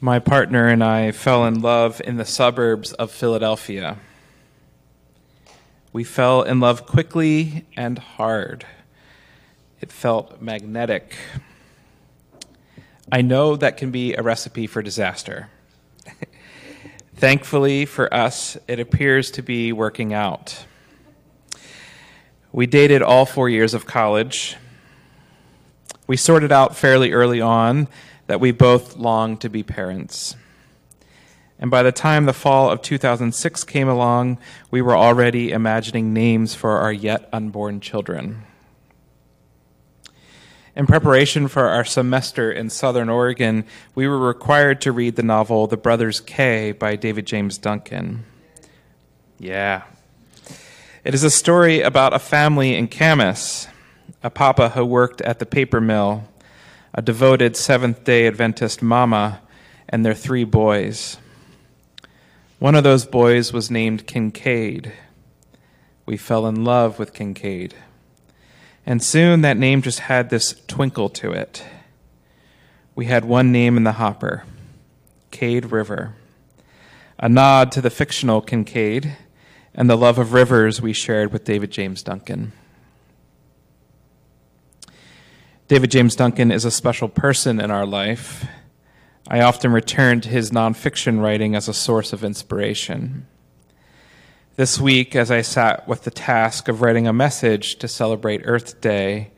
My partner and I fell in love in the suburbs of Philadelphia. We fell in love quickly and hard. It felt magnetic. I know that can be a recipe for disaster. Thankfully for us, it appears to be working out. We dated all four years of college. We sorted out fairly early on that we both longed to be parents. And by the time the fall of 2006 came along, we were already imagining names for our yet unborn children. In preparation for our semester in Southern Oregon, we were required to read the novel The Brothers K by David James Duncan. Yeah. It is a story about a family in Camas, a papa who worked at the paper mill, a devoted Seventh day Adventist mama, and their three boys. One of those boys was named Kincaid. We fell in love with Kincaid. And soon that name just had this twinkle to it. We had one name in the hopper Cade River, a nod to the fictional Kincaid and the love of rivers we shared with David James Duncan. David James Duncan is a special person in our life I often return to his nonfiction writing as a source of inspiration. This week, as I sat with the task of writing a message to celebrate Earth Day,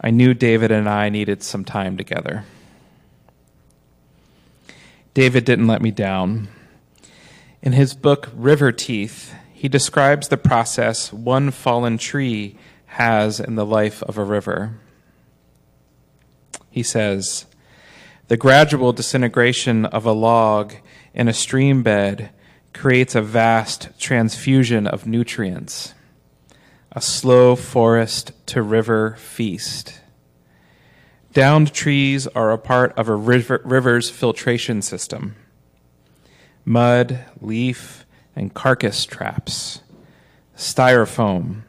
I knew David and I needed some time together. David didn't let me down. In his book, River Teeth, he describes the process one fallen tree has in the life of a river. He says, the gradual disintegration of a log in a stream bed creates a vast transfusion of nutrients, a slow forest to river feast. Downed trees are a part of a river, river's filtration system. Mud, leaf, and carcass traps, styrofoam,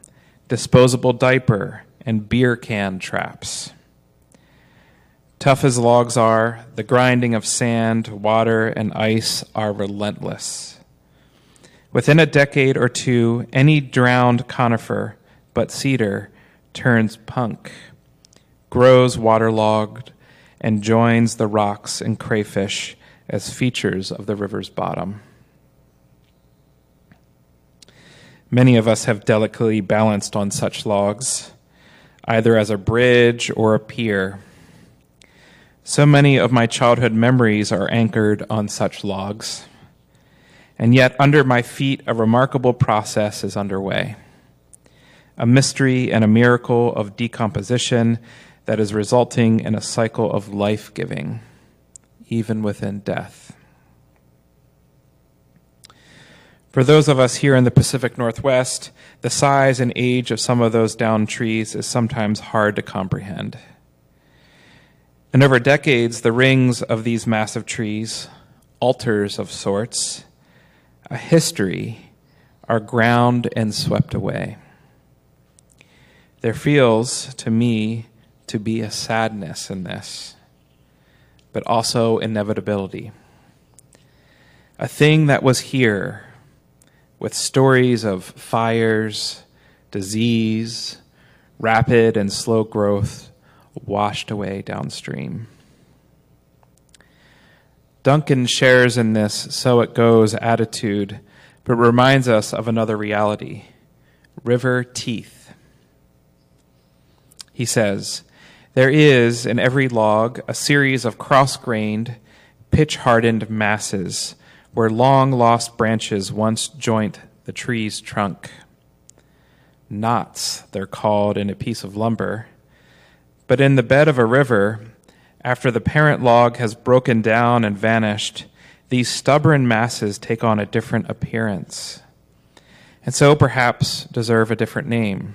disposable diaper, and beer can traps. Tough as logs are, the grinding of sand, water, and ice are relentless. Within a decade or two, any drowned conifer but cedar turns punk, grows waterlogged, and joins the rocks and crayfish as features of the river's bottom. Many of us have delicately balanced on such logs, either as a bridge or a pier so many of my childhood memories are anchored on such logs. And yet, under my feet, a remarkable process is underway a mystery and a miracle of decomposition that is resulting in a cycle of life giving, even within death. For those of us here in the Pacific Northwest, the size and age of some of those downed trees is sometimes hard to comprehend. And over decades, the rings of these massive trees, altars of sorts, a history, are ground and swept away. There feels to me to be a sadness in this, but also inevitability. A thing that was here with stories of fires, disease, rapid and slow growth washed away downstream. Duncan shares in this so it goes attitude, but reminds us of another reality river teeth. He says, There is in every log a series of cross grained, pitch hardened masses where long lost branches once joint the tree's trunk. Knots, they're called in a piece of lumber but in the bed of a river, after the parent log has broken down and vanished, these stubborn masses take on a different appearance, and so perhaps deserve a different name.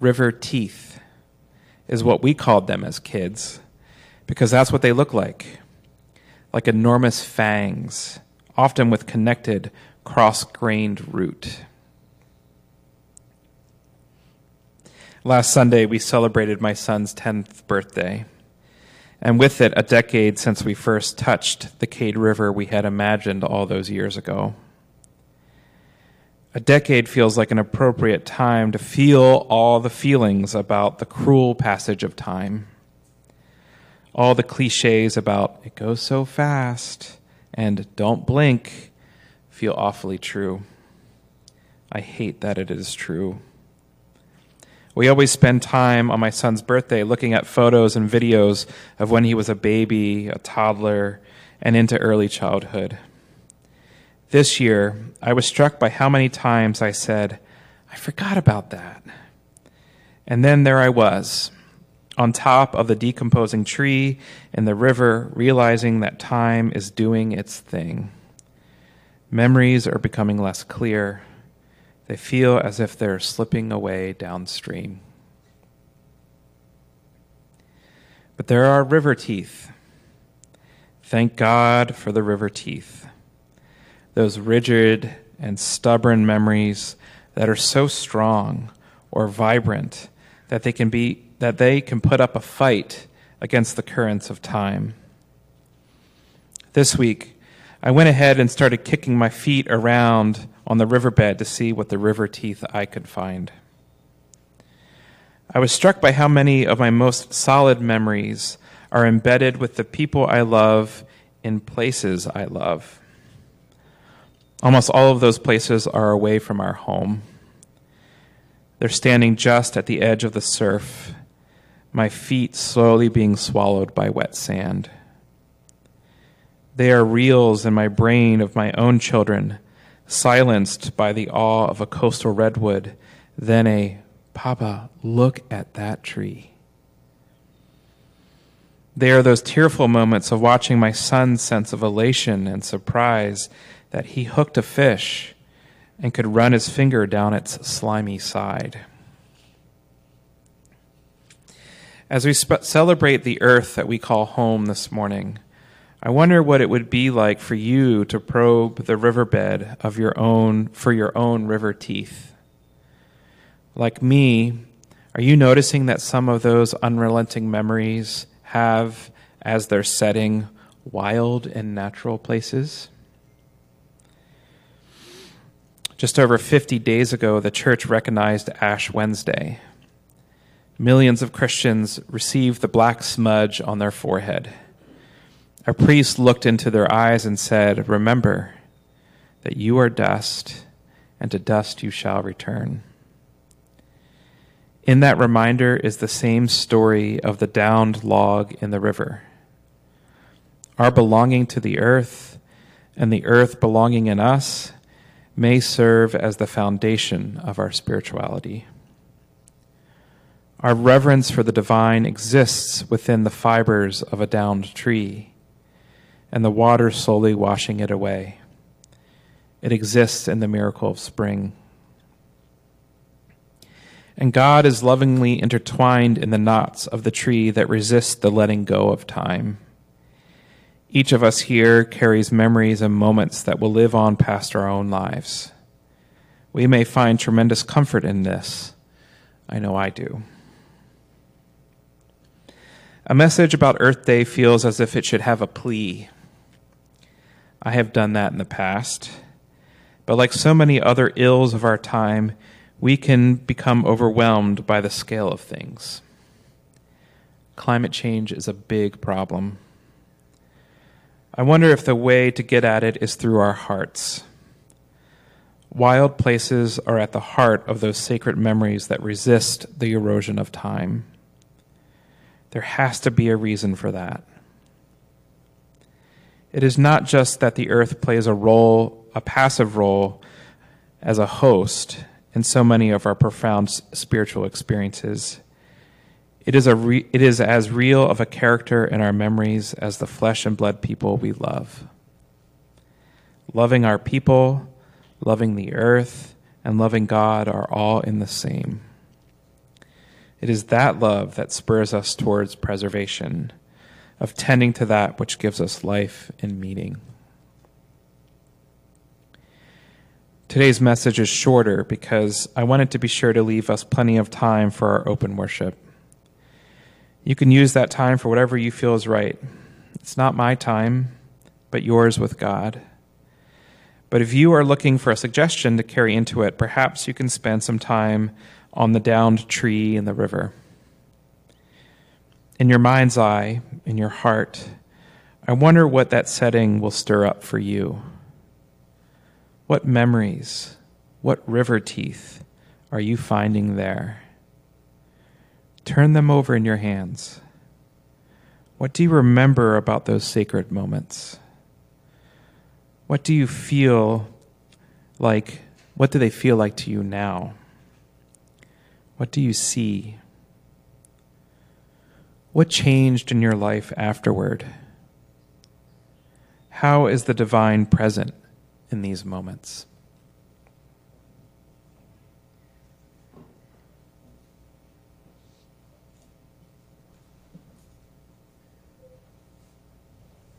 River teeth is what we called them as kids, because that's what they look like like enormous fangs, often with connected, cross grained root. Last Sunday, we celebrated my son's 10th birthday. and with it, a decade since we first touched the Cade River we had imagined all those years ago. A decade feels like an appropriate time to feel all the feelings about the cruel passage of time. All the cliches about it goes so fast and don't blink feel awfully true. I hate that it is true. We always spend time on my son's birthday looking at photos and videos of when he was a baby, a toddler, and into early childhood. This year, I was struck by how many times I said, I forgot about that. And then there I was, on top of the decomposing tree in the river, realizing that time is doing its thing. Memories are becoming less clear they feel as if they're slipping away downstream. But there are river teeth. Thank God for the river teeth. Those rigid and stubborn memories that are so strong or vibrant that they can be that they can put up a fight against the currents of time. This week, I went ahead and started kicking my feet around on the riverbed to see what the river teeth I could find. I was struck by how many of my most solid memories are embedded with the people I love in places I love. Almost all of those places are away from our home. They're standing just at the edge of the surf, my feet slowly being swallowed by wet sand. They are reels in my brain of my own children silenced by the awe of a coastal redwood, then a Papa, look at that tree. They are those tearful moments of watching my son's sense of elation and surprise that he hooked a fish and could run his finger down its slimy side. As we sp- celebrate the earth that we call home this morning, I wonder what it would be like for you to probe the riverbed of your own for your own river teeth. Like me, are you noticing that some of those unrelenting memories have as their setting wild and natural places? Just over 50 days ago, the church recognized Ash Wednesday. Millions of Christians received the black smudge on their forehead. A priest looked into their eyes and said, Remember that you are dust, and to dust you shall return. In that reminder is the same story of the downed log in the river. Our belonging to the earth and the earth belonging in us may serve as the foundation of our spirituality. Our reverence for the divine exists within the fibers of a downed tree and the water slowly washing it away. It exists in the miracle of spring. And God is lovingly intertwined in the knots of the tree that resist the letting go of time. Each of us here carries memories and moments that will live on past our own lives. We may find tremendous comfort in this. I know I do. A message about Earth Day feels as if it should have a plea I have done that in the past. But like so many other ills of our time, we can become overwhelmed by the scale of things. Climate change is a big problem. I wonder if the way to get at it is through our hearts. Wild places are at the heart of those sacred memories that resist the erosion of time. There has to be a reason for that. It is not just that the earth plays a role, a passive role, as a host in so many of our profound spiritual experiences. It is, a re- it is as real of a character in our memories as the flesh and blood people we love. Loving our people, loving the earth, and loving God are all in the same. It is that love that spurs us towards preservation of tending to that which gives us life and meaning. Today's message is shorter because I wanted to be sure to leave us plenty of time for our open worship. You can use that time for whatever you feel is right. It's not my time, but yours with God. But if you are looking for a suggestion to carry into it, perhaps you can spend some time on the downed tree in the river. In your mind's eye, in your heart, I wonder what that setting will stir up for you. What memories, what river teeth are you finding there? Turn them over in your hands. What do you remember about those sacred moments? What do you feel like? What do they feel like to you now? What do you see? What changed in your life afterward? How is the divine present in these moments?